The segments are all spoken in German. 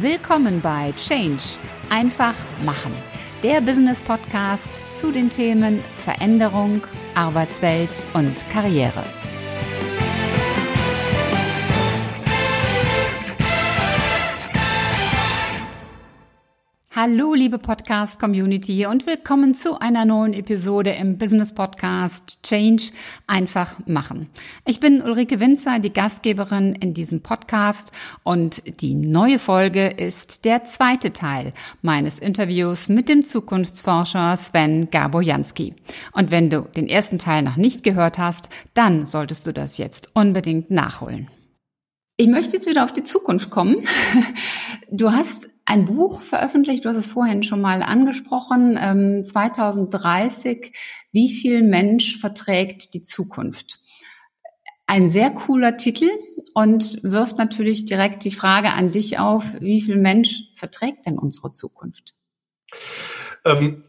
Willkommen bei Change. Einfach machen. Der Business Podcast zu den Themen Veränderung, Arbeitswelt und Karriere. Hallo, liebe Podcast-Community und willkommen zu einer neuen Episode im Business-Podcast Change einfach machen. Ich bin Ulrike Winzer, die Gastgeberin in diesem Podcast und die neue Folge ist der zweite Teil meines Interviews mit dem Zukunftsforscher Sven Gabojanski. Und wenn du den ersten Teil noch nicht gehört hast, dann solltest du das jetzt unbedingt nachholen. Ich möchte jetzt wieder auf die Zukunft kommen. Du hast ein Buch veröffentlicht, du hast es vorhin schon mal angesprochen, ähm, 2030, wie viel Mensch verträgt die Zukunft? Ein sehr cooler Titel und wirft natürlich direkt die Frage an dich auf, wie viel Mensch verträgt denn unsere Zukunft? Ähm,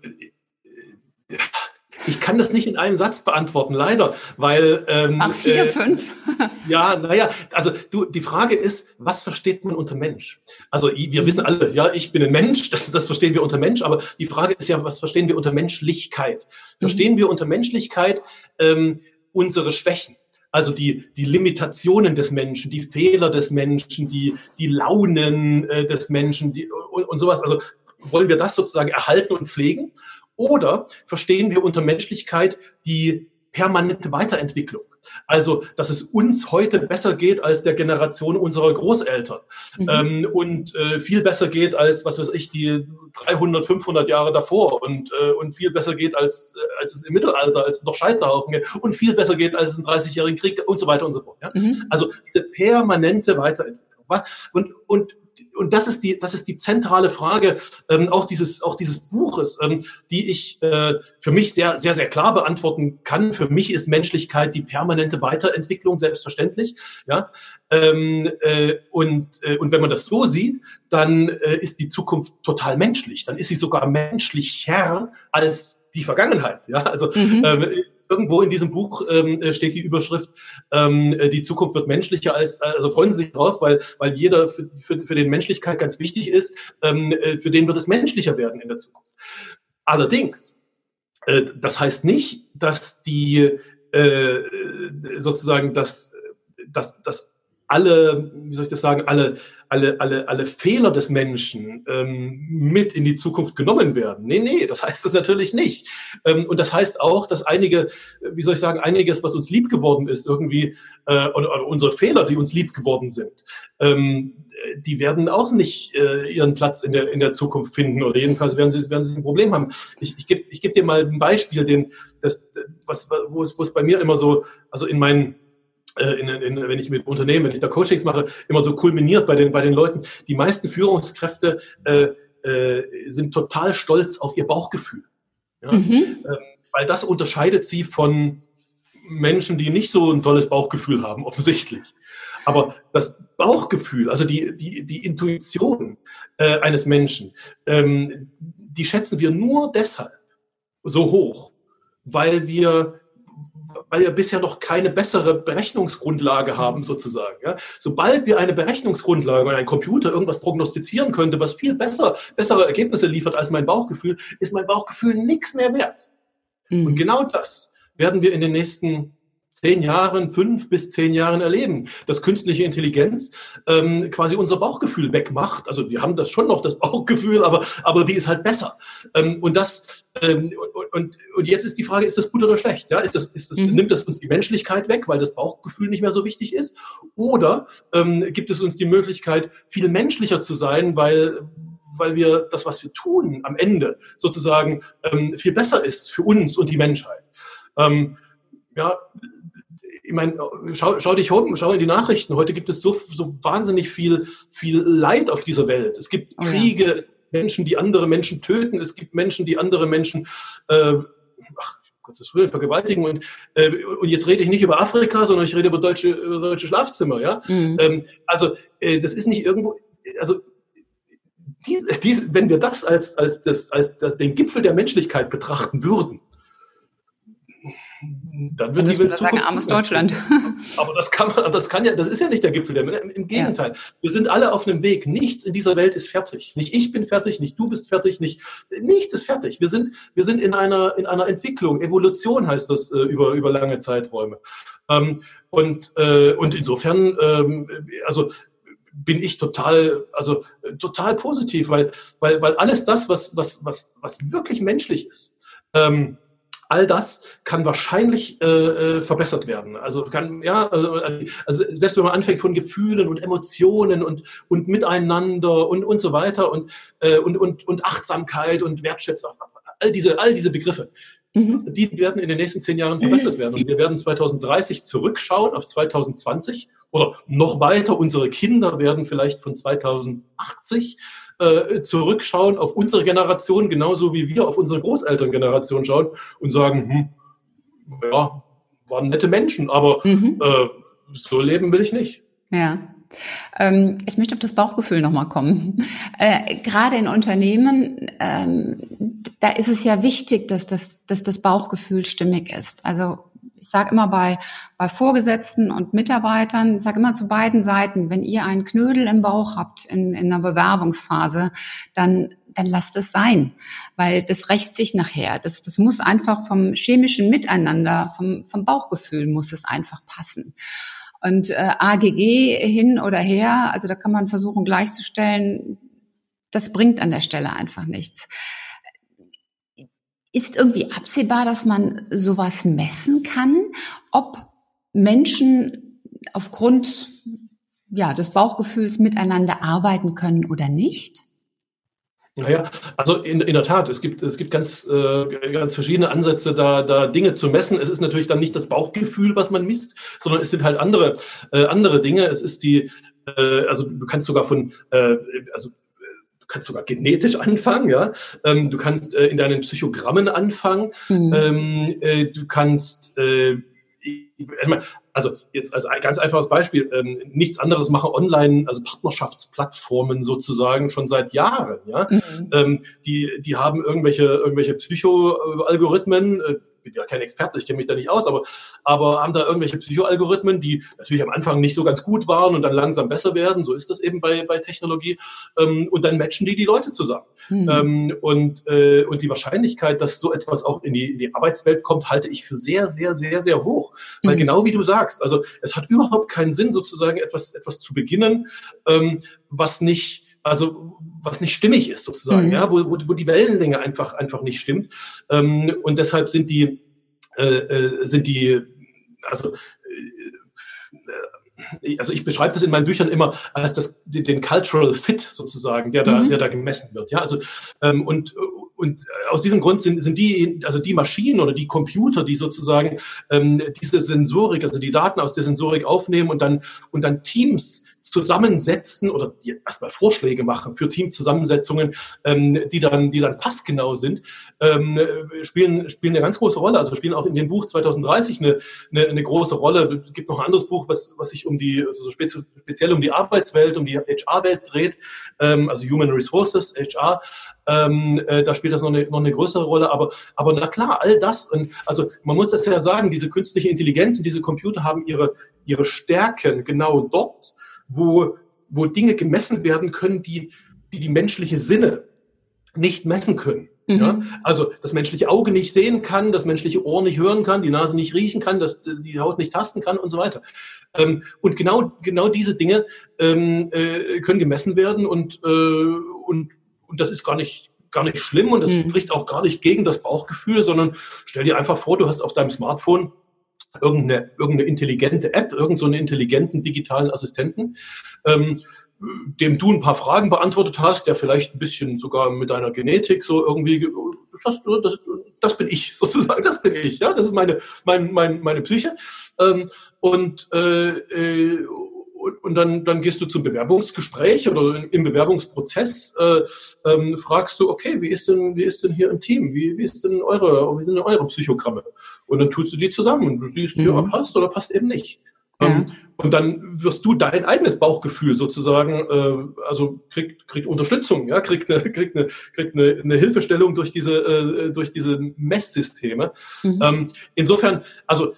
ich kann das nicht in einem Satz beantworten, leider, weil. Ähm, Ach, vier, äh, fünf. ja, naja, also du, die Frage ist, was versteht man unter Mensch? Also wir wissen mhm. alle, ja, ich bin ein Mensch, das, das verstehen wir unter Mensch, aber die Frage ist ja, was verstehen wir unter Menschlichkeit? Verstehen mhm. wir unter Menschlichkeit ähm, unsere Schwächen? Also die, die Limitationen des Menschen, die Fehler des Menschen, die, die Launen äh, des Menschen die, und, und sowas. Also wollen wir das sozusagen erhalten und pflegen? Oder verstehen wir unter Menschlichkeit die permanente Weiterentwicklung? Also, dass es uns heute besser geht als der Generation unserer Großeltern mhm. ähm, und äh, viel besser geht als, was weiß ich, die 300, 500 Jahre davor und, äh, und viel besser geht als, äh, als es im Mittelalter, als es noch Scheiterhaufen geht und viel besser geht als es im 30-jährigen Krieg und so weiter und so fort. Ja? Mhm. Also diese permanente Weiterentwicklung. Und, und und das ist die, das ist die zentrale Frage ähm, auch dieses, auch dieses Buches, ähm, die ich äh, für mich sehr, sehr, sehr klar beantworten kann. Für mich ist Menschlichkeit die permanente Weiterentwicklung selbstverständlich. Ja, ähm, äh, und äh, und wenn man das so sieht, dann äh, ist die Zukunft total menschlich. Dann ist sie sogar menschlicher als die Vergangenheit. Ja, also mhm. äh, irgendwo in diesem Buch ähm, äh, steht die Überschrift, ähm, äh, die Zukunft wird menschlicher als, also freuen Sie sich drauf, weil, weil jeder, für, für, für den Menschlichkeit ganz wichtig ist, ähm, äh, für den wird es menschlicher werden in der Zukunft. Allerdings, äh, das heißt nicht, dass die äh, sozusagen, dass, dass, dass alle, wie soll ich das sagen, alle, alle, alle, alle Fehler des Menschen ähm, mit in die Zukunft genommen werden. Nee, nee, das heißt das natürlich nicht. Ähm, und das heißt auch, dass einige, wie soll ich sagen, einiges, was uns lieb geworden ist, irgendwie, äh, oder, oder unsere Fehler, die uns lieb geworden sind, ähm, die werden auch nicht äh, ihren Platz in der, in der Zukunft finden oder jedenfalls werden sie, werden sie ein Problem haben. Ich, ich gebe ich geb dir mal ein Beispiel, den, das, was, wo, es, wo es bei mir immer so, also in meinen in, in, wenn ich mit Unternehmen, wenn ich da Coachings mache, immer so kulminiert bei den, bei den Leuten. Die meisten Führungskräfte äh, äh, sind total stolz auf ihr Bauchgefühl. Ja? Mhm. Ähm, weil das unterscheidet sie von Menschen, die nicht so ein tolles Bauchgefühl haben, offensichtlich. Aber das Bauchgefühl, also die, die, die Intuition äh, eines Menschen, ähm, die schätzen wir nur deshalb so hoch, weil wir weil wir bisher noch keine bessere Berechnungsgrundlage haben, sozusagen. Ja. Sobald wir eine Berechnungsgrundlage, ein Computer irgendwas prognostizieren könnte, was viel besser, bessere Ergebnisse liefert als mein Bauchgefühl, ist mein Bauchgefühl nichts mehr wert. Mhm. Und genau das werden wir in den nächsten zehn Jahren, fünf bis zehn Jahren erleben, dass künstliche Intelligenz ähm, quasi unser Bauchgefühl wegmacht. Also wir haben das schon noch, das Bauchgefühl, aber, aber die ist halt besser. Ähm, und das ähm, und, und jetzt ist die Frage, ist das gut oder schlecht? Ja, ist das, ist das, mhm. Nimmt das uns die Menschlichkeit weg, weil das Bauchgefühl nicht mehr so wichtig ist? Oder ähm, gibt es uns die Möglichkeit, viel menschlicher zu sein, weil weil wir das, was wir tun, am Ende sozusagen ähm, viel besser ist für uns und die Menschheit. Ähm, ja, ich meine, schau, schau dich heute, schau in die Nachrichten. Heute gibt es so, so wahnsinnig viel, viel Leid auf dieser Welt. Es gibt Kriege, oh ja. Menschen, die andere Menschen töten. Es gibt Menschen, die andere Menschen, äh, ach, Gottes Willen, vergewaltigen. Und, äh, und jetzt rede ich nicht über Afrika, sondern ich rede über deutsche, über deutsche Schlafzimmer. Ja? Mhm. Ähm, also äh, das ist nicht irgendwo, also dies, dies, wenn wir das als, als, das, als das, den Gipfel der Menschlichkeit betrachten würden, dann wird die Welt sagen, armes Deutschland. Aber das kann man, das kann ja, das ist ja nicht der Gipfel der Mitte. Im Gegenteil. Ja. Wir sind alle auf einem Weg. Nichts in dieser Welt ist fertig. Nicht ich bin fertig, nicht du bist fertig, nicht, nichts ist fertig. Wir sind, wir sind in einer, in einer Entwicklung. Evolution heißt das äh, über, über lange Zeiträume. Ähm, und, äh, und insofern, ähm, also, bin ich total, also total positiv, weil, weil, weil alles das, was, was, was, was wirklich menschlich ist, ähm, All das kann wahrscheinlich äh, äh, verbessert werden. Also kann ja, also, also selbst wenn man anfängt von Gefühlen und Emotionen und und Miteinander und und so weiter und äh, und und und Achtsamkeit und Wertschätzung, all diese all diese Begriffe, mhm. die werden in den nächsten zehn Jahren verbessert werden. Und wir werden 2030 zurückschauen auf 2020 oder noch weiter. Unsere Kinder werden vielleicht von 2080 äh, zurückschauen auf unsere Generation, genauso wie wir auf unsere Großelterngeneration schauen und sagen, hm, ja, waren nette Menschen, aber mhm. äh, so leben will ich nicht. Ja. Ähm, ich möchte auf das Bauchgefühl nochmal kommen. Äh, gerade in Unternehmen, ähm, da ist es ja wichtig, dass das, dass das Bauchgefühl stimmig ist. Also ich sage immer bei, bei Vorgesetzten und Mitarbeitern, ich sage immer zu beiden Seiten, wenn ihr einen Knödel im Bauch habt in, in einer Bewerbungsphase, dann dann lasst es sein, weil das rächt sich nachher. Das, das muss einfach vom chemischen Miteinander, vom, vom Bauchgefühl muss es einfach passen. Und äh, AGG hin oder her, also da kann man versuchen gleichzustellen, das bringt an der Stelle einfach nichts. Ist irgendwie absehbar, dass man sowas messen kann, ob Menschen aufgrund ja, des Bauchgefühls miteinander arbeiten können oder nicht? Naja, also in, in der Tat, es gibt, es gibt ganz, äh, ganz verschiedene Ansätze, da, da Dinge zu messen. Es ist natürlich dann nicht das Bauchgefühl, was man misst, sondern es sind halt andere, äh, andere Dinge. Es ist die, äh, also du kannst sogar von, äh, also kannst sogar genetisch anfangen, ja. Ähm, du kannst äh, in deinen Psychogrammen anfangen. Mhm. Ähm, äh, du kannst äh, also jetzt als ein ganz einfaches Beispiel, ähm, nichts anderes machen online, also Partnerschaftsplattformen sozusagen schon seit Jahren. Ja? Mhm. Ähm, die, die haben irgendwelche, irgendwelche Psycho-Algorithmen, äh, bin ja kein Experte, ich kenne mich da nicht aus, aber, aber haben da irgendwelche Psychoalgorithmen, die natürlich am Anfang nicht so ganz gut waren und dann langsam besser werden. So ist das eben bei, bei Technologie. Ähm, und dann matchen die die Leute zusammen. Mhm. Ähm, und, äh, und die Wahrscheinlichkeit, dass so etwas auch in die, in die Arbeitswelt kommt, halte ich für sehr, sehr, sehr, sehr hoch. Weil mhm. genau wie du sagst, also es hat überhaupt keinen Sinn, sozusagen etwas, etwas zu beginnen, ähm, was nicht also was nicht stimmig ist sozusagen, mhm. ja, wo, wo, wo die Wellenlänge einfach einfach nicht stimmt. Ähm, und deshalb sind die äh, äh, sind die also äh, also ich beschreibe das in meinen Büchern immer als das, den Cultural Fit sozusagen, der da, mhm. der da gemessen wird. Ja, also ähm, und und aus diesem Grund sind, sind die, also die Maschinen oder die Computer, die sozusagen ähm, diese Sensorik, also die Daten aus der Sensorik aufnehmen und dann und dann Teams zusammensetzen oder erstmal Vorschläge machen für Teamzusammensetzungen, ähm, die dann, die dann passgenau sind, ähm, spielen, spielen eine ganz große Rolle. Also spielen auch in dem Buch 2030 eine, eine, eine große Rolle. Es gibt noch ein anderes Buch, was, was sich um die, also so speziell um die Arbeitswelt, um die HR-Welt dreht, ähm, also Human Resources, HR. Ähm, äh, da spielt das noch eine, noch eine größere Rolle. Aber, aber na klar, all das, und also man muss das ja sagen, diese künstliche Intelligenz und diese Computer haben ihre, ihre Stärken genau dort, wo, wo Dinge gemessen werden können, die, die die menschliche Sinne nicht messen können. Mhm. Ja? Also das menschliche Auge nicht sehen kann, das menschliche Ohr nicht hören kann, die Nase nicht riechen kann, das, die Haut nicht tasten kann und so weiter. Ähm, und genau, genau diese Dinge ähm, äh, können gemessen werden und, äh, und, und das ist gar nicht, gar nicht schlimm und das mhm. spricht auch gar nicht gegen das Bauchgefühl, sondern stell dir einfach vor, du hast auf deinem Smartphone irgendeine, irgendeine intelligente App, irgendeinen so intelligenten digitalen Assistenten, ähm, dem du ein paar Fragen beantwortet hast, der vielleicht ein bisschen sogar mit deiner Genetik so irgendwie, das, das, das bin ich sozusagen, das bin ich, ja, das ist meine, mein, mein, meine Psyche. Ähm, und äh, äh, und dann, dann gehst du zum Bewerbungsgespräch oder im Bewerbungsprozess äh, ähm, fragst du, okay, wie ist denn, wie ist denn hier im Team? Wie, wie ist denn eure, wie sind denn eure Psychogramme? Und dann tust du die zusammen und du siehst, mhm. ja, passt oder passt eben nicht. Ja. Ähm, und dann wirst du dein eigenes Bauchgefühl sozusagen, äh, also kriegt, kriegt Unterstützung, ja, kriegt eine, kriegt eine, kriegt eine, eine Hilfestellung durch diese, äh, durch diese Messsysteme. Mhm. Ähm, insofern, also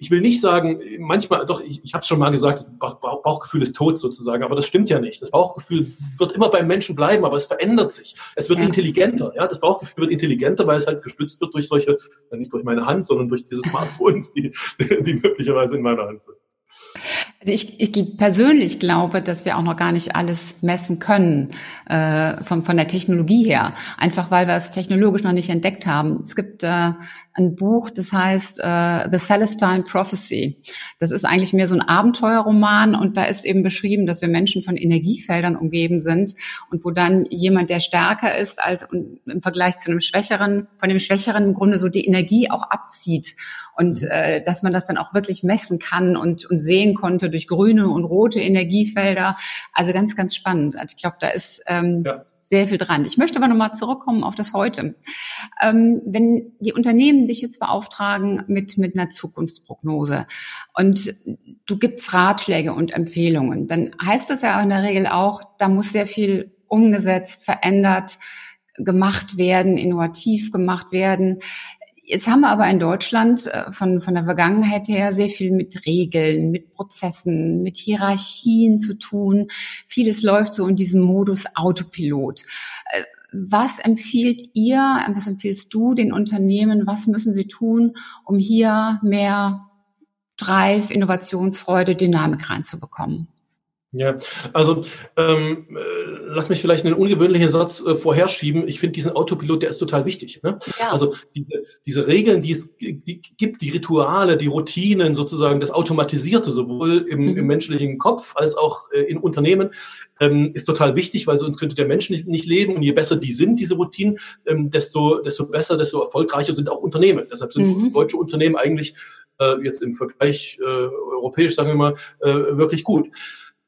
ich will nicht sagen, manchmal, doch, ich, ich habe es schon mal gesagt, Bauchgefühl ist tot sozusagen, aber das stimmt ja nicht. Das Bauchgefühl wird immer beim Menschen bleiben, aber es verändert sich. Es wird ja. intelligenter. Ja? Das Bauchgefühl wird intelligenter, weil es halt gestützt wird durch solche, nicht durch meine Hand, sondern durch diese Smartphones, die, die möglicherweise in meiner Hand sind. Also ich, ich persönlich glaube, dass wir auch noch gar nicht alles messen können äh, von, von der Technologie her, einfach weil wir es technologisch noch nicht entdeckt haben. Es gibt äh, ein Buch, das heißt äh, The Celestine Prophecy. Das ist eigentlich mehr so ein Abenteuerroman und da ist eben beschrieben, dass wir Menschen von Energiefeldern umgeben sind und wo dann jemand, der stärker ist als im Vergleich zu einem Schwächeren, von dem Schwächeren im Grunde so die Energie auch abzieht und äh, dass man das dann auch wirklich messen kann und, und sehen konnte durch grüne und rote Energiefelder. Also ganz, ganz spannend. Also ich glaube, da ist ähm, ja. sehr viel dran. Ich möchte aber nochmal zurückkommen auf das Heute. Ähm, wenn die Unternehmen dich jetzt beauftragen mit, mit einer Zukunftsprognose und du gibst Ratschläge und Empfehlungen, dann heißt das ja in der Regel auch, da muss sehr viel umgesetzt, verändert, gemacht werden, innovativ gemacht werden. Jetzt haben wir aber in Deutschland äh, von, von der Vergangenheit her sehr viel mit Regeln, mit Prozessen, mit Hierarchien zu tun. Vieles läuft so in diesem Modus Autopilot. Äh, was empfiehlt ihr, was empfiehlst du den Unternehmen? Was müssen sie tun, um hier mehr Drive, Innovationsfreude, Dynamik reinzubekommen? Ja, also ähm, äh, lass mich vielleicht einen ungewöhnlichen Satz äh, vorherschieben. Ich finde diesen Autopilot, der ist total wichtig. Ne? Ja. Also diese, diese Regeln, die es die gibt, die Rituale, die Routinen sozusagen, das Automatisierte, sowohl im, mhm. im menschlichen Kopf als auch äh, in Unternehmen, ähm, ist total wichtig, weil sonst könnte der Mensch nicht, nicht leben. Und je besser die sind, diese Routinen, ähm, desto, desto besser, desto erfolgreicher sind auch Unternehmen. Deshalb sind mhm. deutsche Unternehmen eigentlich äh, jetzt im Vergleich äh, europäisch, sagen wir mal, äh, wirklich gut.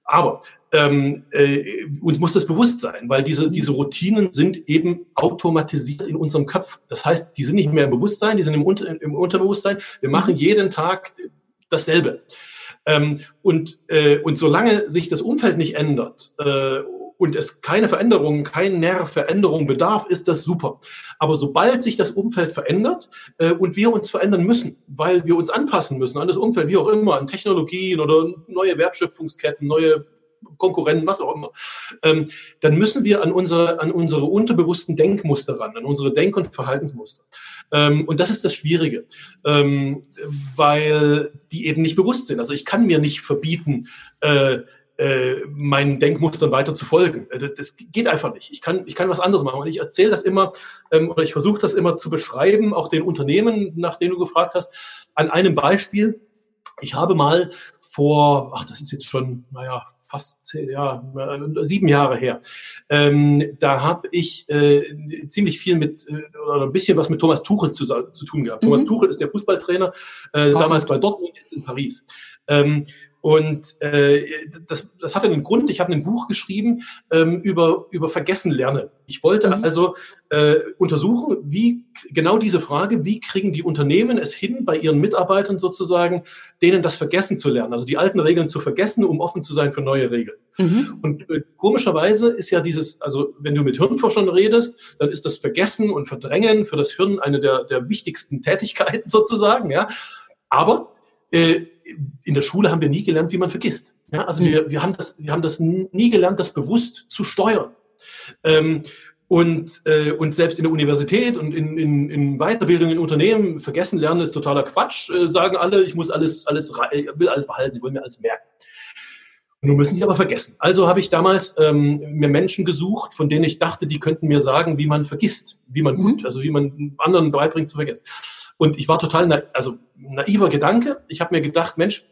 Aber ähm, äh, uns muss das bewusst sein, weil diese, diese Routinen sind eben automatisiert in unserem Kopf. Das heißt, die sind nicht mehr im Bewusstsein, die sind im, Unter, im Unterbewusstsein. Wir machen mhm. jeden Tag dasselbe. Ähm, und, äh, und solange sich das Umfeld nicht ändert äh, und es keine Veränderung, kein Nerv Veränderung bedarf, ist das super. Aber sobald sich das Umfeld verändert äh, und wir uns verändern müssen, weil wir uns anpassen müssen an das Umfeld, wie auch immer, an Technologien oder neue Wertschöpfungsketten, neue Konkurrenten, was auch immer, ähm, dann müssen wir an unsere, an unsere unterbewussten Denkmuster ran, an unsere Denk- und Verhaltensmuster. Ähm, und das ist das Schwierige, ähm, weil die eben nicht bewusst sind. Also ich kann mir nicht verbieten, äh, äh, meinen Denkmustern weiter zu folgen. Äh, das geht einfach nicht. Ich kann, ich kann was anderes machen. Und ich erzähle das immer ähm, oder ich versuche das immer zu beschreiben, auch den Unternehmen, nach denen du gefragt hast, an einem Beispiel. Ich habe mal vor, ach, das ist jetzt schon, naja, fast zehn, ja, sieben Jahre her. Ähm, da habe ich äh, ziemlich viel mit, äh, oder ein bisschen was mit Thomas Tuchel zu, zu tun gehabt. Mhm. Thomas Tuchel ist der Fußballtrainer, äh, damals bei Dortmund, jetzt in Paris. Ähm, und äh, das, das hatte einen Grund. Ich habe ein Buch geschrieben ähm, über, über Vergessen lernen. Ich wollte mhm. also äh, untersuchen, wie genau diese Frage, wie kriegen die Unternehmen es hin, bei ihren Mitarbeitern sozusagen, denen das Vergessen zu lernen, also die alten Regeln zu vergessen, um offen zu sein für neue Regeln. Mhm. Und äh, komischerweise ist ja dieses, also wenn du mit Hirnforschern redest, dann ist das Vergessen und Verdrängen für das Hirn eine der, der wichtigsten Tätigkeiten sozusagen, ja. Aber äh, in der Schule haben wir nie gelernt, wie man vergisst. Ja, also wir, wir, haben das, wir haben das nie gelernt, das bewusst zu steuern. Ähm, und, äh, und selbst in der Universität und in, in, in Weiterbildung in Unternehmen, vergessen lernen ist totaler Quatsch, äh, sagen alle, ich muss alles, alles, ich will alles behalten, ich will mir alles merken. Nur müssen die aber vergessen. Also habe ich damals ähm, mir Menschen gesucht, von denen ich dachte, die könnten mir sagen, wie man vergisst, wie man gut, mhm. also wie man anderen beibringt zu vergessen. Und ich war total, na, also naiver Gedanke. Ich habe mir gedacht, Mensch,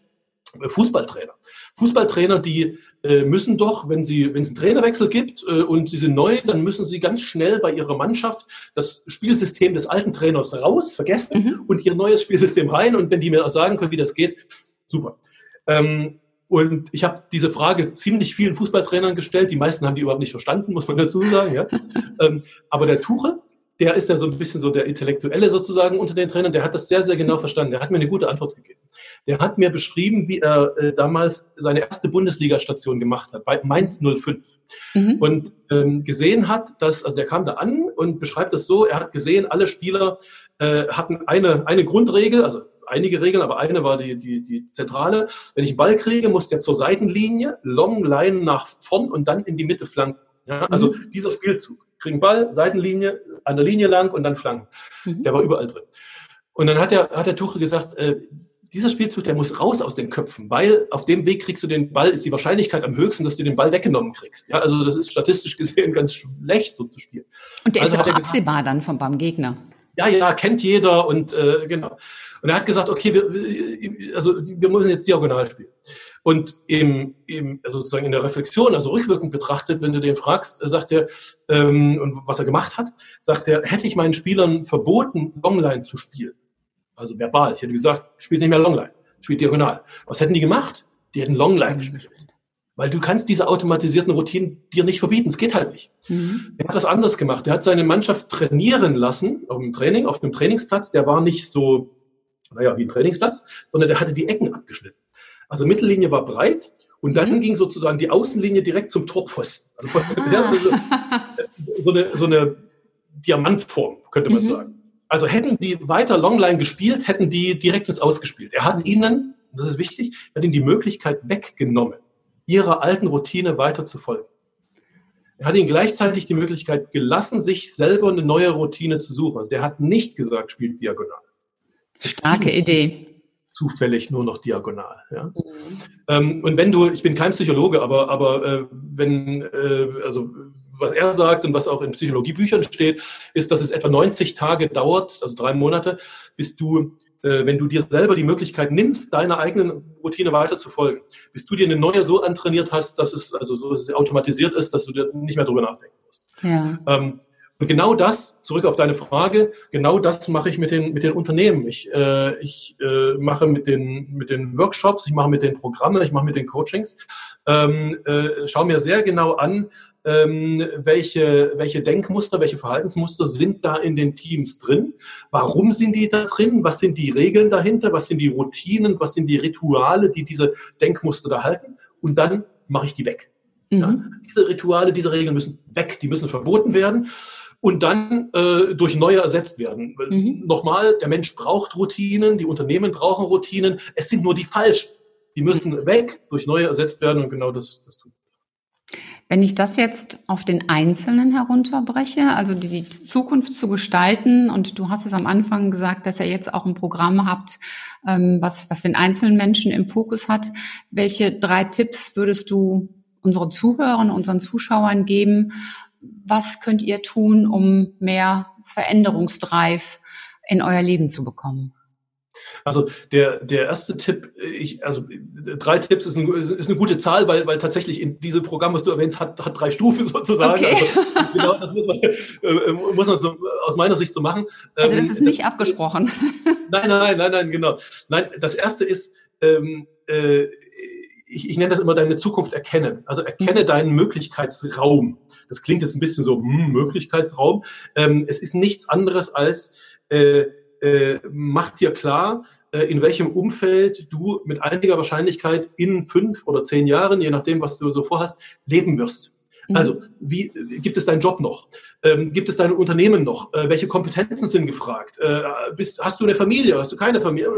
Fußballtrainer. Fußballtrainer, die äh, müssen doch, wenn sie, wenn es einen Trainerwechsel gibt äh, und sie sind neu, dann müssen sie ganz schnell bei ihrer Mannschaft das Spielsystem des alten Trainers raus, vergessen mhm. und ihr neues Spielsystem rein. Und wenn die mir auch sagen können, wie das geht, super. Ähm, und ich habe diese Frage ziemlich vielen Fußballtrainern gestellt. Die meisten haben die überhaupt nicht verstanden, muss man dazu sagen. Ja? ähm, aber der Tuche, der ist ja so ein bisschen so der Intellektuelle sozusagen unter den Trainern, der hat das sehr, sehr genau verstanden. Der hat mir eine gute Antwort gegeben. Der hat mir beschrieben, wie er äh, damals seine erste Bundesliga-Station gemacht hat, bei Mainz 05. Mhm. Und ähm, gesehen hat, dass, also der kam da an und beschreibt das so, er hat gesehen, alle Spieler äh, hatten eine, eine Grundregel, also einige Regeln, aber eine war die, die, die zentrale. Wenn ich einen Ball kriege, muss der zur Seitenlinie, Long Line nach vorn und dann in die Mitte flanken. Ja, also mhm. dieser Spielzug kriegen Ball, Seitenlinie, an der Linie lang und dann Flanken. Mhm. Der war überall drin. Und dann hat der, hat der Tuchel gesagt, äh, dieser Spielzug, der muss raus aus den Köpfen, weil auf dem Weg kriegst du den Ball, ist die Wahrscheinlichkeit am höchsten, dass du den Ball weggenommen kriegst. Ja, also das ist statistisch gesehen ganz schlecht, so zu spielen. Und der also ist auch absehbar gesagt, dann vom beim Gegner. Ja, ja, kennt jeder und äh, genau. Und er hat gesagt, okay, wir, also wir müssen jetzt diagonal spielen. Und im, im, also sozusagen in der Reflexion, also rückwirkend betrachtet, wenn du den fragst, äh, sagt er, ähm, und was er gemacht hat, sagt er, hätte ich meinen Spielern verboten, Longline zu spielen, also verbal, ich hätte gesagt, spielt nicht mehr Longline, spielt diagonal. Was hätten die gemacht? Die hätten Longline gespielt. Weil du kannst diese automatisierten Routinen dir nicht verbieten. Es geht halt nicht. Mhm. Er hat das anders gemacht. Er hat seine Mannschaft trainieren lassen auf dem Training, auf dem Trainingsplatz. Der war nicht so, naja, wie ein Trainingsplatz, sondern der hatte die Ecken abgeschnitten. Also Mittellinie war breit und dann mhm. ging sozusagen die Außenlinie direkt zum Torpfosten. Also von, ja, so, so, eine, so eine Diamantform, könnte man mhm. sagen. Also hätten die weiter Longline gespielt, hätten die direkt ins Ausgespielt. Er hat ihnen, das ist wichtig, er hat ihnen die Möglichkeit weggenommen, ihrer alten Routine weiter zu folgen. Er hat ihnen gleichzeitig die Möglichkeit gelassen, sich selber eine neue Routine zu suchen. Also der hat nicht gesagt, spielt diagonal. Starke Idee zufällig nur noch diagonal. Ja? Mhm. Ähm, und wenn du, ich bin kein Psychologe, aber, aber äh, wenn, äh, also was er sagt und was auch in Psychologiebüchern steht, ist, dass es etwa 90 Tage dauert, also drei Monate, bis du, äh, wenn du dir selber die Möglichkeit nimmst, deiner eigenen Routine weiter zu folgen, bis du dir eine neue so antrainiert hast, dass es, also so, dass es automatisiert ist, dass du dir nicht mehr drüber nachdenken musst. Ja. Ähm, und genau das, zurück auf deine Frage, genau das mache ich mit den, mit den Unternehmen. Ich, äh, ich äh, mache mit den, mit den Workshops, ich mache mit den Programmen, ich mache mit den Coachings, ähm, äh, schaue mir sehr genau an, ähm, welche, welche Denkmuster, welche Verhaltensmuster sind da in den Teams drin? Warum sind die da drin? Was sind die Regeln dahinter? Was sind die Routinen? Was sind die Rituale, die diese Denkmuster da halten? Und dann mache ich die weg. Mhm. Ja? Diese Rituale, diese Regeln müssen weg, die müssen verboten werden und dann äh, durch neue ersetzt werden. Mhm. Nochmal, der Mensch braucht Routinen, die Unternehmen brauchen Routinen, es sind nur die falschen. Die müssen weg, durch neue ersetzt werden und genau das, das tun. Wenn ich das jetzt auf den Einzelnen herunterbreche, also die, die, Zukunft zu gestalten, und du hast es am Anfang gesagt, dass ihr jetzt auch ein Programm habt, ähm, was, was den einzelnen Menschen im Fokus hat, welche drei Tipps würdest du unseren Zuhörern, unseren Zuschauern geben, was könnt ihr tun, um mehr Veränderungsdrive in euer Leben zu bekommen? Also der, der erste Tipp, ich, also drei Tipps ist, ein, ist eine gute Zahl, weil, weil tatsächlich in diesem Programm, was du erwähnst, hat, hat drei Stufen sozusagen. Okay. Also, genau, das muss man, äh, muss man so, aus meiner Sicht so machen. Also das ähm, ist nicht das, abgesprochen. nein, nein, nein, nein, genau. Nein, das erste ist, ähm, äh, ich, ich nenne das immer deine Zukunft erkennen. Also erkenne mhm. deinen Möglichkeitsraum. Das klingt jetzt ein bisschen so, hm, Möglichkeitsraum. Ähm, es ist nichts anderes als, äh, äh, mach dir klar, äh, in welchem Umfeld du mit einiger Wahrscheinlichkeit in fünf oder zehn Jahren, je nachdem, was du so vorhast, leben wirst. Mhm. Also, wie gibt es deinen Job noch? Ähm, gibt es dein Unternehmen noch? Äh, welche Kompetenzen sind gefragt? Äh, bist, hast du eine Familie? Hast du keine Familie?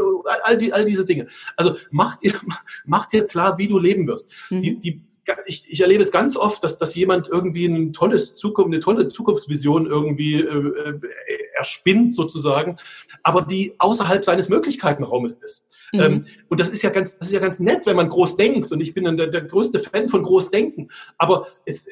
All, die, all diese Dinge. Also mach dir, mach dir klar, wie du leben wirst. Mhm. Die, die ich, ich erlebe es ganz oft, dass, dass jemand irgendwie ein tolles Zukunft, eine tolle Zukunftsvision irgendwie äh, äh, erspinnt sozusagen, aber die außerhalb seines Möglichkeitenraumes ist. Mhm. Ähm, und das ist ja ganz, das ist ja ganz nett, wenn man groß denkt. Und ich bin der, der größte Fan von Großdenken. Aber es,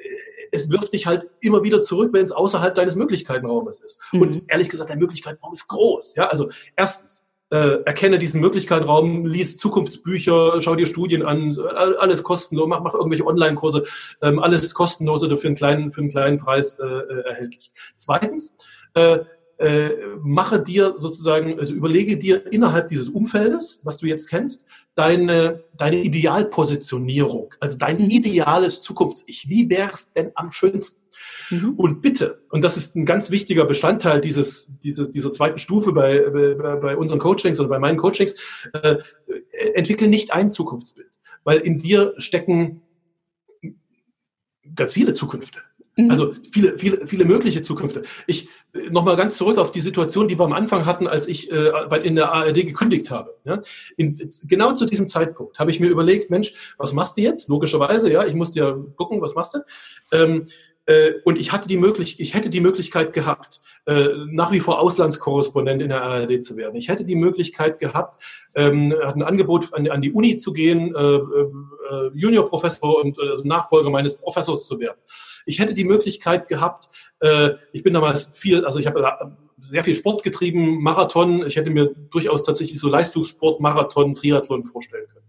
es wirft dich halt immer wieder zurück, wenn es außerhalb deines Möglichkeitenraumes ist. Mhm. Und ehrlich gesagt, der Möglichkeitenraum ist groß. Ja, also erstens äh, erkenne diesen Möglichkeitsraum, lies Zukunftsbücher, schau dir Studien an, alles kostenlos, mach, mach irgendwelche Online-Kurse, ähm, alles kostenlos oder für einen kleinen, für einen kleinen Preis äh, äh, erhältlich. Zweitens, äh, äh, mache dir sozusagen, also überlege dir innerhalb dieses Umfeldes, was du jetzt kennst, deine, deine Idealpositionierung, also dein mhm. ideales Zukunfts-Ich. Wie wäre es denn am schönsten? Mhm. Und bitte, und das ist ein ganz wichtiger Bestandteil dieses, diese, dieser zweiten Stufe bei, bei, bei unseren Coachings oder bei meinen Coachings, äh, entwickle nicht ein Zukunftsbild, weil in dir stecken ganz viele Zukünfte. Mhm. Also viele, viele, viele mögliche Zukünfte. Ich nochmal ganz zurück auf die Situation, die wir am Anfang hatten, als ich äh, in der ARD gekündigt habe. Ja? In, genau zu diesem Zeitpunkt habe ich mir überlegt, Mensch, was machst du jetzt? Logischerweise, ja, ich musste ja gucken, was machst du? Ähm, äh, und ich hatte die Möglichkeit, ich hätte die Möglichkeit gehabt, äh, nach wie vor Auslandskorrespondent in der ARD zu werden. Ich hätte die Möglichkeit gehabt, ähm, hat ein Angebot an, die Uni zu gehen, äh, äh, Juniorprofessor und äh, Nachfolger meines Professors zu werden. Ich hätte die Möglichkeit gehabt, äh, ich bin damals viel, also ich habe sehr viel Sport getrieben, Marathon. Ich hätte mir durchaus tatsächlich so Leistungssport, Marathon, Triathlon vorstellen können.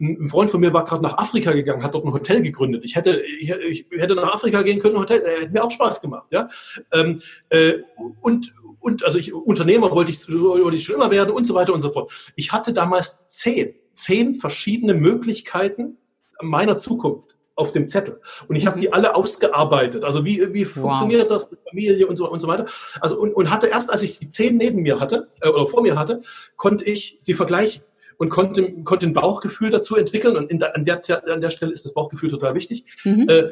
Ähm, ein Freund von mir war gerade nach Afrika gegangen, hat dort ein Hotel gegründet. Ich hätte, ich, ich hätte nach Afrika gehen können, ein Hotel, äh, hätte mir auch Spaß gemacht. Ja? Ähm, äh, und und also ich Unternehmer wollte ich, wollte ich schon immer werden und so weiter und so fort. Ich hatte damals zehn, zehn verschiedene Möglichkeiten meiner Zukunft auf dem Zettel. Und ich habe die mhm. alle ausgearbeitet. Also wie, wie funktioniert wow. das mit Familie und so, und so weiter. Also und, und hatte erst, als ich die zehn neben mir hatte äh, oder vor mir hatte, konnte ich sie vergleichen und konnte, konnte ein Bauchgefühl dazu entwickeln. Und der, an, der, an der Stelle ist das Bauchgefühl total wichtig. Mhm. Äh,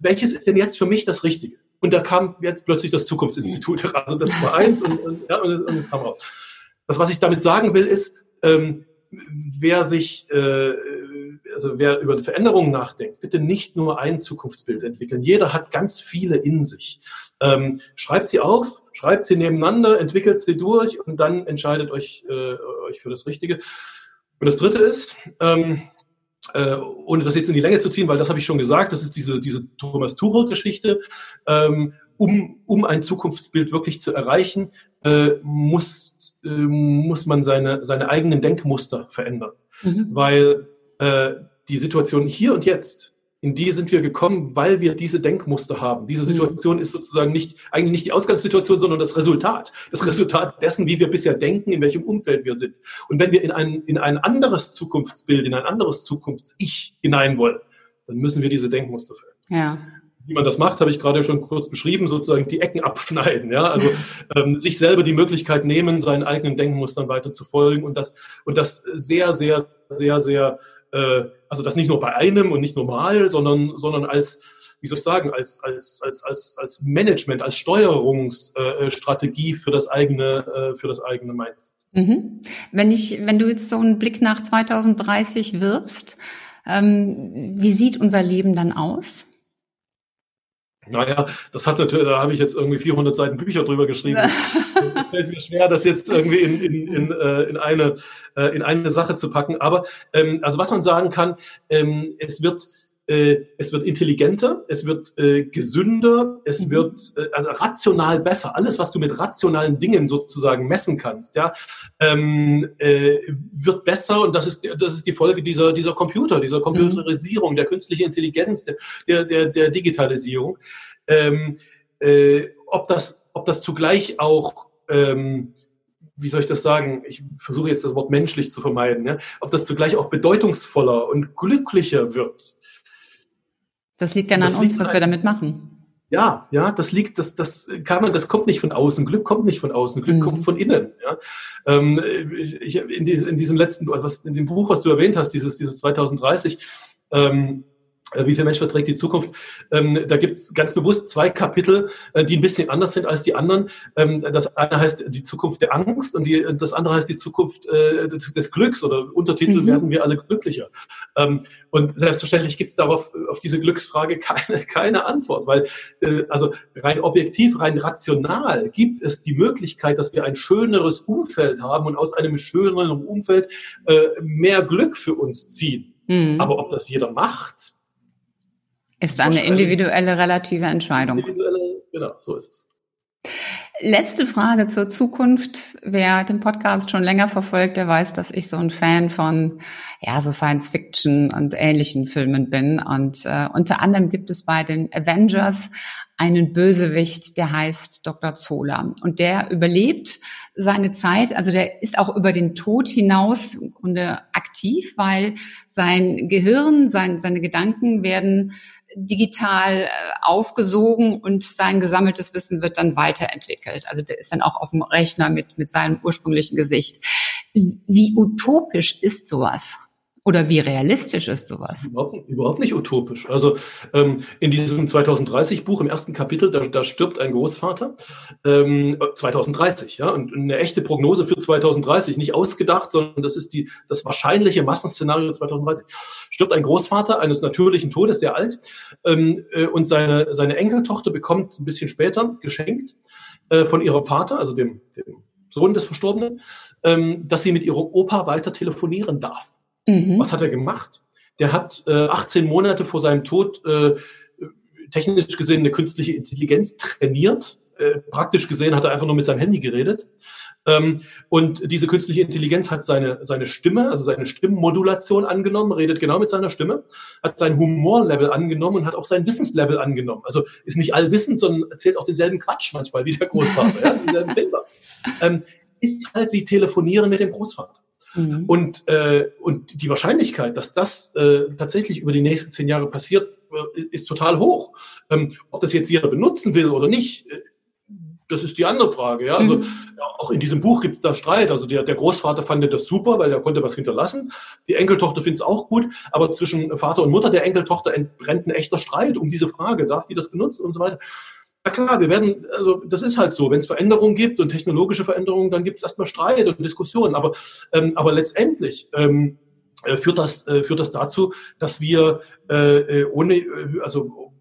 welches ist denn jetzt für mich das Richtige? Und da kam jetzt plötzlich das Zukunftsinstitut. Also das war eins und, und, ja, und, und es kam raus. Das, was ich damit sagen will, ist, ähm, wer sich, äh, also wer über Veränderungen nachdenkt, bitte nicht nur ein Zukunftsbild entwickeln. Jeder hat ganz viele in sich. Ähm, schreibt sie auf, schreibt sie nebeneinander, entwickelt sie durch und dann entscheidet euch, äh, euch für das Richtige. Und das Dritte ist, ähm, äh, ohne das jetzt in die Länge zu ziehen, weil das habe ich schon gesagt, das ist diese, diese Thomas Tuchel-Geschichte. Ähm, um, um ein Zukunftsbild wirklich zu erreichen, äh, muss, äh, muss man seine, seine eigenen Denkmuster verändern. Mhm. Weil äh, die Situation hier und jetzt, in die sind wir gekommen, weil wir diese Denkmuster haben. Diese mhm. Situation ist sozusagen nicht, eigentlich nicht die Ausgangssituation, sondern das Resultat. Das Resultat dessen, wie wir bisher denken, in welchem Umfeld wir sind. Und wenn wir in ein, in ein anderes Zukunftsbild, in ein anderes Zukunfts-Ich hinein wollen, dann müssen wir diese Denkmuster verändern. Ja wie man das macht, habe ich gerade schon kurz beschrieben, sozusagen die Ecken abschneiden, ja, also ähm, sich selber die Möglichkeit nehmen, seinen eigenen Denkmustern weiter zu folgen und das und das sehr, sehr, sehr, sehr, äh, also das nicht nur bei einem und nicht normal, sondern sondern als wie soll ich sagen, als, als, als, als, als Management, als Steuerungsstrategie für das eigene, äh, für das eigene Mindset. Mhm. Wenn ich, wenn du jetzt so einen Blick nach 2030 wirfst, ähm, wie sieht unser Leben dann aus? Naja, das hat natürlich, da habe ich jetzt irgendwie 400 Seiten Bücher drüber geschrieben. es fällt mir schwer, das jetzt irgendwie in, in, in, äh, in, eine, äh, in eine Sache zu packen. Aber ähm, also was man sagen kann, ähm, es wird äh, es wird intelligenter, es wird äh, gesünder, es mhm. wird äh, also rational besser. Alles, was du mit rationalen Dingen sozusagen messen kannst, ja, ähm, äh, wird besser und das ist das ist die Folge dieser dieser Computer, dieser Computerisierung, mhm. der künstlichen Intelligenz, der der der Digitalisierung. Ähm, äh, ob das ob das zugleich auch ähm, wie soll ich das sagen? Ich versuche jetzt das Wort menschlich zu vermeiden. Ja? Ob das zugleich auch bedeutungsvoller und glücklicher wird, das liegt dann das an uns, was wir damit machen. Ja, ja, das liegt, das, das kann man, das kommt nicht von außen. Glück kommt nicht von außen. Glück mhm. kommt von innen. Ja. Ähm, ich, in, diesem, in diesem letzten, was, in dem Buch, was du erwähnt hast, dieses, dieses 2030, ähm, äh, wie viel Mensch verträgt die Zukunft? Ähm, da gibt es ganz bewusst zwei Kapitel, äh, die ein bisschen anders sind als die anderen. Ähm, das eine heißt die Zukunft der Angst und die, das andere heißt die Zukunft äh, des, des, Glücks oder Untertitel mhm. werden wir alle glücklicher. Ähm, und selbstverständlich gibt es darauf auf diese Glücksfrage keine, keine Antwort, weil äh, also rein objektiv, rein rational gibt es die Möglichkeit, dass wir ein schöneres Umfeld haben und aus einem schöneren Umfeld äh, mehr Glück für uns ziehen. Mhm. Aber ob das jeder macht, ist eine individuelle relative Entscheidung. Individuelle, genau, so ist es. Letzte Frage zur Zukunft. Wer den Podcast schon länger verfolgt, der weiß, dass ich so ein Fan von ja so Science Fiction und ähnlichen Filmen bin. Und äh, unter anderem gibt es bei den Avengers einen Bösewicht, der heißt Dr. Zola. Und der überlebt seine Zeit, also der ist auch über den Tod hinaus im Grunde aktiv, weil sein Gehirn, sein, seine Gedanken werden digital äh, aufgesogen und sein gesammeltes Wissen wird dann weiterentwickelt. Also der ist dann auch auf dem Rechner mit, mit seinem ursprünglichen Gesicht. Wie utopisch ist sowas? Oder wie realistisch ist sowas? Überhaupt, überhaupt nicht utopisch. Also ähm, in diesem 2030-Buch im ersten Kapitel, da, da stirbt ein Großvater. Ähm, 2030, ja, und eine echte Prognose für 2030, nicht ausgedacht, sondern das ist die, das wahrscheinliche Massenszenario 2030. Stirbt ein Großvater eines natürlichen Todes, sehr alt, ähm, äh, und seine, seine Enkeltochter bekommt ein bisschen später geschenkt äh, von ihrem Vater, also dem, dem Sohn des Verstorbenen, ähm, dass sie mit ihrem Opa weiter telefonieren darf. Mhm. Was hat er gemacht? Der hat äh, 18 Monate vor seinem Tod äh, technisch gesehen eine künstliche Intelligenz trainiert. Äh, praktisch gesehen hat er einfach nur mit seinem Handy geredet. Ähm, und diese künstliche Intelligenz hat seine, seine Stimme, also seine Stimmmodulation angenommen, redet genau mit seiner Stimme, hat sein Humorlevel angenommen und hat auch sein Wissenslevel angenommen. Also ist nicht allwissend, sondern erzählt auch denselben Quatsch manchmal wie der Großvater, ja, denselben Fehler. Ähm, ist halt wie Telefonieren mit dem Großvater. Mhm. Und, äh, und die Wahrscheinlichkeit, dass das äh, tatsächlich über die nächsten zehn Jahre passiert, äh, ist total hoch. Ähm, ob das jetzt jeder benutzen will oder nicht, äh, das ist die andere Frage. Ja? Also mhm. auch in diesem Buch gibt es da Streit. Also der, der Großvater fand das super, weil er konnte was hinterlassen. Die Enkeltochter findet es auch gut, aber zwischen Vater und Mutter der Enkeltochter entbrennt ein echter Streit um diese Frage, darf die das benutzen und so weiter. Na klar, wir werden, also das ist halt so, wenn es Veränderungen gibt und technologische Veränderungen, dann gibt es erstmal Streit und Diskussionen. Aber, ähm, aber letztendlich ähm, äh, führt, das, äh, führt das dazu, dass wir äh, äh ohne, äh, also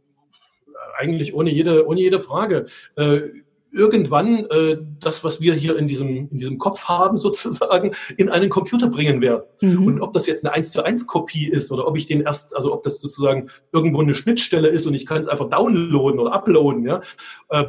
eigentlich ohne jede, ohne jede Frage äh, irgendwann äh, das, was wir hier in diesem, in diesem Kopf haben, sozusagen, in einen Computer bringen werden. Mhm. Und ob das jetzt eine 1 zu 1 Kopie ist oder ob ich den erst, also ob das sozusagen irgendwo eine Schnittstelle ist und ich kann es einfach downloaden oder uploaden, ja, äh,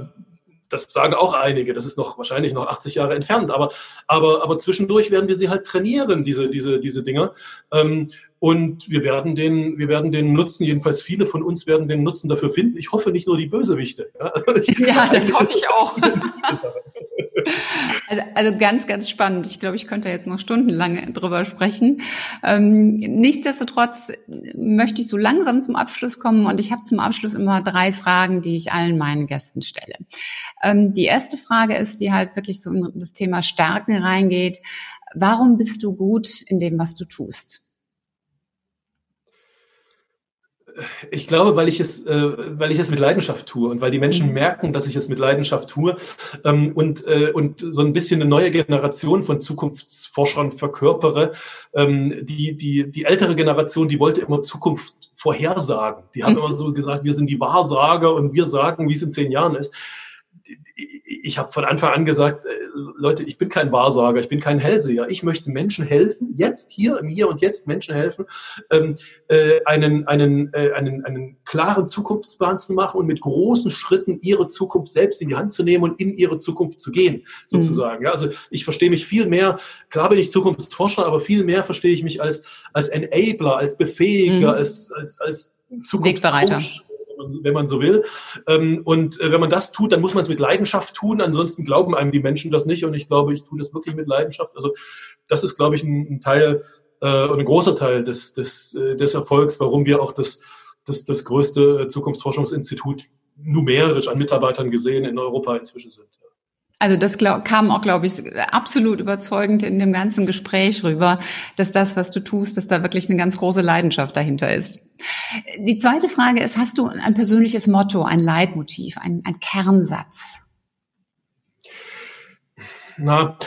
das sagen auch einige, das ist noch wahrscheinlich noch 80 Jahre entfernt, aber, aber, aber zwischendurch werden wir sie halt trainieren, diese, diese, diese Dinger. Ähm, und wir werden den, wir werden den Nutzen, jedenfalls viele von uns werden den Nutzen dafür finden. Ich hoffe nicht nur die Bösewichte. Ja, ja das hoffe ich auch. Also, also, ganz, ganz spannend. Ich glaube, ich könnte jetzt noch stundenlang drüber sprechen. Ähm, nichtsdestotrotz möchte ich so langsam zum Abschluss kommen und ich habe zum Abschluss immer drei Fragen, die ich allen meinen Gästen stelle. Ähm, die erste Frage ist, die halt wirklich so in das Thema Stärken reingeht. Warum bist du gut in dem, was du tust? Ich glaube, weil ich es, äh, weil ich es mit Leidenschaft tue und weil die Menschen mhm. merken, dass ich es mit Leidenschaft tue ähm, und äh, und so ein bisschen eine neue Generation von Zukunftsforschern verkörpere. Ähm, die die die ältere Generation, die wollte immer Zukunft vorhersagen. Die haben mhm. immer so gesagt, wir sind die Wahrsager und wir sagen, wie es in zehn Jahren ist ich habe von Anfang an gesagt, äh, Leute, ich bin kein Wahrsager, ich bin kein Hellseher. Ich möchte Menschen helfen, jetzt hier im Hier und Jetzt Menschen helfen, ähm, äh, einen, einen, äh, einen, einen klaren Zukunftsplan zu machen und mit großen Schritten ihre Zukunft selbst in die Hand zu nehmen und in ihre Zukunft zu gehen, sozusagen. Mhm. Ja, also ich verstehe mich viel mehr, klar bin ich Zukunftsforscher, aber viel mehr verstehe ich mich als, als Enabler, als Befähiger, mhm. als, als, als Zukunftscoach wenn man so will. Ähm, und äh, wenn man das tut, dann muss man es mit Leidenschaft tun. Ansonsten glauben einem die Menschen das nicht. Und ich glaube, ich tue das wirklich mit Leidenschaft. Also das ist, glaube ich, ein, Teil äh, ein großer Teil des, des, äh, des Erfolgs, warum wir auch das, das, das größte Zukunftsforschungsinstitut numerisch an Mitarbeitern gesehen in Europa inzwischen sind. Also das glaub, kam auch, glaube ich, absolut überzeugend in dem ganzen Gespräch rüber, dass das, was du tust, dass da wirklich eine ganz große Leidenschaft dahinter ist. Die zweite Frage ist, hast du ein persönliches Motto, ein Leitmotiv, ein, ein Kernsatz? Na,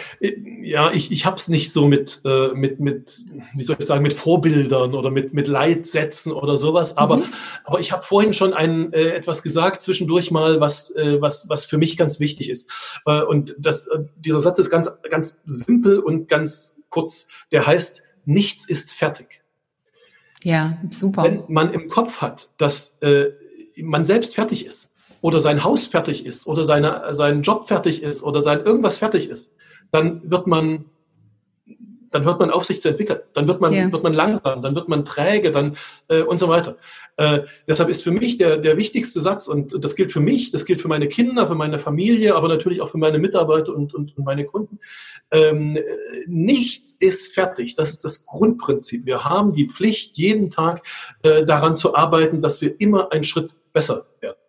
ja, ich, ich habe es nicht so mit, äh, mit, mit, wie soll ich sagen, mit Vorbildern oder mit, mit Leitsätzen oder sowas. Aber, mhm. aber ich habe vorhin schon ein, äh, etwas gesagt, zwischendurch mal, was, äh, was, was für mich ganz wichtig ist. Äh, und das, äh, dieser Satz ist ganz, ganz simpel und ganz kurz. Der heißt, nichts ist fertig. Ja, super. Wenn man im Kopf hat, dass äh, man selbst fertig ist, oder sein Haus fertig ist oder seine, sein Job fertig ist oder sein irgendwas fertig ist, dann wird man dann hört man auf, sich zu entwickeln. Dann wird man, ja. wird man langsam, dann wird man träge, dann äh, und so weiter. Äh, deshalb ist für mich der, der wichtigste Satz, und das gilt für mich, das gilt für meine Kinder, für meine Familie, aber natürlich auch für meine Mitarbeiter und, und, und meine Kunden. Ähm, nichts ist fertig. Das ist das Grundprinzip. Wir haben die Pflicht, jeden Tag äh, daran zu arbeiten, dass wir immer einen Schritt besser werden.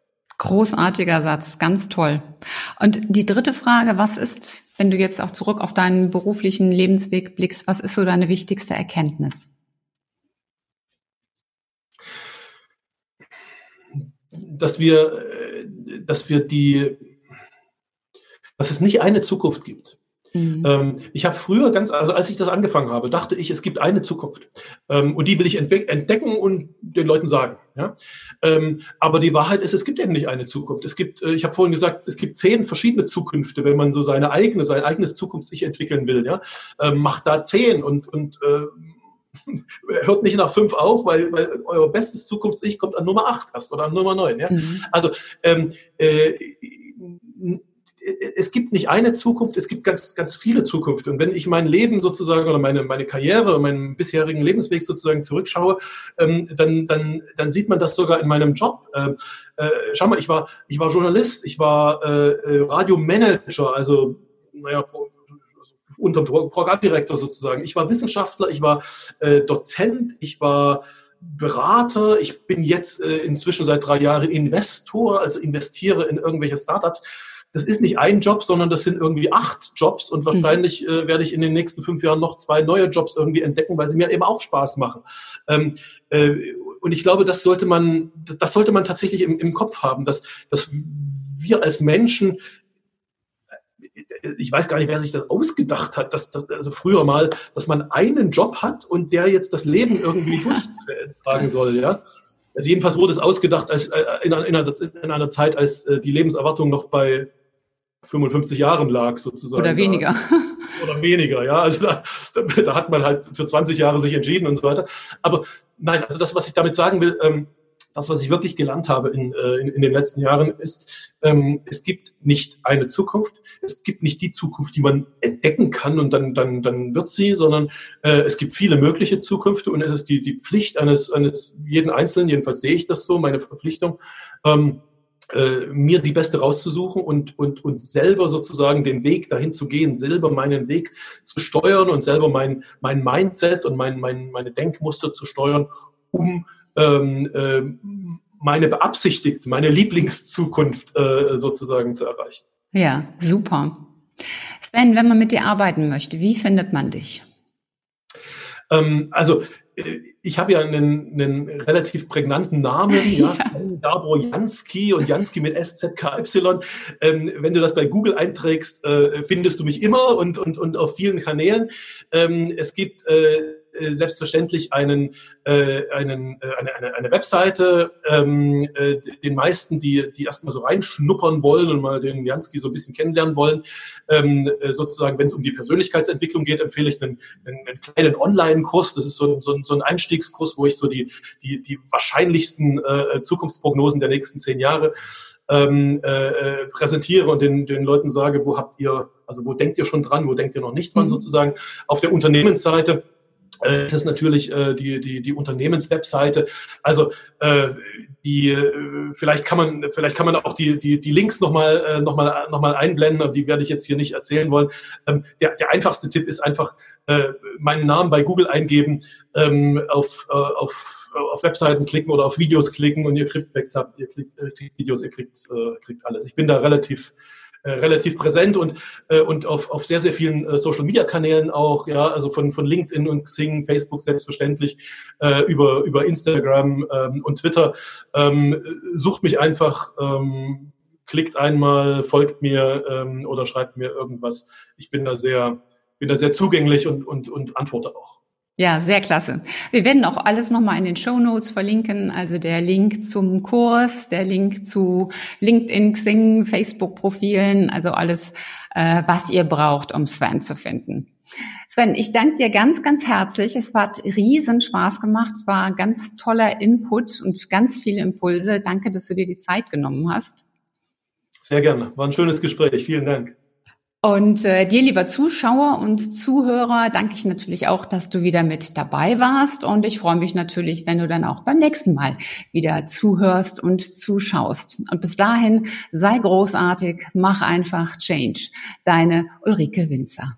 Großartiger Satz, ganz toll. Und die dritte Frage, was ist, wenn du jetzt auch zurück auf deinen beruflichen Lebensweg blickst, was ist so deine wichtigste Erkenntnis? Dass wir, äh, dass wir die, dass es nicht eine Zukunft gibt. Mhm. Ähm, ich habe früher ganz, also als ich das angefangen habe, dachte ich, es gibt eine Zukunft. Ähm, und die will ich entdecken und den Leuten sagen. Ja? Ähm, aber die Wahrheit ist, es gibt eben nicht eine Zukunft. Es gibt, äh, ich habe vorhin gesagt, es gibt zehn verschiedene Zukünfte, wenn man so seine eigene, sein eigenes Zukunft sich entwickeln will. Ja? macht da zehn und, und äh, hört nicht nach fünf auf, weil, weil euer bestes Zukunfts-Ich kommt an Nummer acht erst oder an Nummer neun. Ja? Mhm. Also ähm, äh, es gibt nicht eine Zukunft, es gibt ganz, ganz viele Zukunft. Und wenn ich mein Leben sozusagen oder meine, meine Karriere, meinen bisherigen Lebensweg sozusagen zurückschaue, ähm, dann, dann, dann sieht man das sogar in meinem Job. Ähm, äh, schau mal, ich war, ich war Journalist, ich war äh, äh Radiomanager, also naja, unter Programmdirektor sozusagen. Ich war Wissenschaftler, ich war äh, Dozent, ich war Berater, ich bin jetzt äh, inzwischen seit drei Jahren Investor, also investiere in irgendwelche Startups das ist nicht ein Job, sondern das sind irgendwie acht Jobs und wahrscheinlich äh, werde ich in den nächsten fünf Jahren noch zwei neue Jobs irgendwie entdecken, weil sie mir eben auch Spaß machen. Ähm, äh, und ich glaube, das sollte man, das sollte man tatsächlich im, im Kopf haben, dass, dass wir als Menschen ich weiß gar nicht, wer sich das ausgedacht hat, dass, dass also früher mal, dass man einen Job hat und der jetzt das Leben irgendwie durchtragen soll, ja. Also jedenfalls wurde es ausgedacht als, äh, in, einer, in einer Zeit, als äh, die Lebenserwartung noch bei 55 Jahren lag, sozusagen. Oder weniger. Oder weniger, ja. Also da, da, hat man halt für 20 Jahre sich entschieden und so weiter. Aber nein, also das, was ich damit sagen will, ähm, das, was ich wirklich gelernt habe in, äh, in, in den letzten Jahren, ist, ähm, es gibt nicht eine Zukunft, es gibt nicht die Zukunft, die man entdecken kann und dann, dann, dann wird sie, sondern äh, es gibt viele mögliche Zukünfte und es ist die, die Pflicht eines, eines jeden Einzelnen, jedenfalls sehe ich das so, meine Verpflichtung, ähm, äh, mir die beste rauszusuchen und, und, und selber sozusagen den Weg dahin zu gehen, selber meinen Weg zu steuern und selber mein, mein Mindset und mein, mein, meine Denkmuster zu steuern, um ähm, äh, meine beabsichtigt, meine Lieblingszukunft äh, sozusagen zu erreichen. Ja, super. Sven, wenn man mit dir arbeiten möchte, wie findet man dich? Ähm, also ich habe ja einen, einen relativ prägnanten Namen, ja, Gabro Jansky und Jansky mit SZKY. Ähm, wenn du das bei Google einträgst, äh, findest du mich immer und, und, und auf vielen Kanälen. Ähm, es gibt äh, äh, selbstverständlich einen, äh, einen, äh, eine, eine, eine Webseite, ähm, äh, den meisten, die, die erstmal so reinschnuppern wollen und mal den Jansky so ein bisschen kennenlernen wollen, ähm, äh, sozusagen, wenn es um die Persönlichkeitsentwicklung geht, empfehle ich einen, einen, einen kleinen Online-Kurs. Das ist so, so, so ein Einstiegskurs, wo ich so die, die, die wahrscheinlichsten äh, Zukunftsprognosen der nächsten zehn Jahre ähm, äh, präsentiere und den, den Leuten sage, wo habt ihr, also wo denkt ihr schon dran, wo denkt ihr noch nicht dran mhm. sozusagen. Auf der Unternehmensseite das ist natürlich äh, die, die, die Unternehmenswebseite. Also äh, die äh, vielleicht kann man vielleicht kann man auch die, die, die Links nochmal äh, noch mal, noch mal einblenden, aber die werde ich jetzt hier nicht erzählen wollen. Ähm, der, der einfachste Tipp ist einfach äh, meinen Namen bei Google eingeben, ähm, auf, äh, auf, auf Webseiten klicken oder auf Videos klicken und ihr kriegt, ihr kriegt, ihr kriegt Videos, ihr kriegt, äh, kriegt alles. Ich bin da relativ äh, relativ präsent und, äh, und auf, auf sehr, sehr vielen äh, Social-Media-Kanälen auch, ja, also von, von LinkedIn und Xing, Facebook selbstverständlich, äh, über, über Instagram ähm, und Twitter. Ähm, sucht mich einfach, ähm, klickt einmal, folgt mir ähm, oder schreibt mir irgendwas. Ich bin da sehr, bin da sehr zugänglich und, und, und antworte auch. Ja, sehr klasse. Wir werden auch alles nochmal in den Show Notes verlinken, also der Link zum Kurs, der Link zu LinkedIn, Xing, Facebook-Profilen, also alles, äh, was ihr braucht, um Sven zu finden. Sven, ich danke dir ganz, ganz herzlich. Es hat riesen Spaß gemacht. Es war ganz toller Input und ganz viele Impulse. Danke, dass du dir die Zeit genommen hast. Sehr gerne. War ein schönes Gespräch. Vielen Dank. Und äh, dir, lieber Zuschauer und Zuhörer, danke ich natürlich auch, dass du wieder mit dabei warst. Und ich freue mich natürlich, wenn du dann auch beim nächsten Mal wieder zuhörst und zuschaust. Und bis dahin, sei großartig, mach einfach Change. Deine Ulrike Winzer.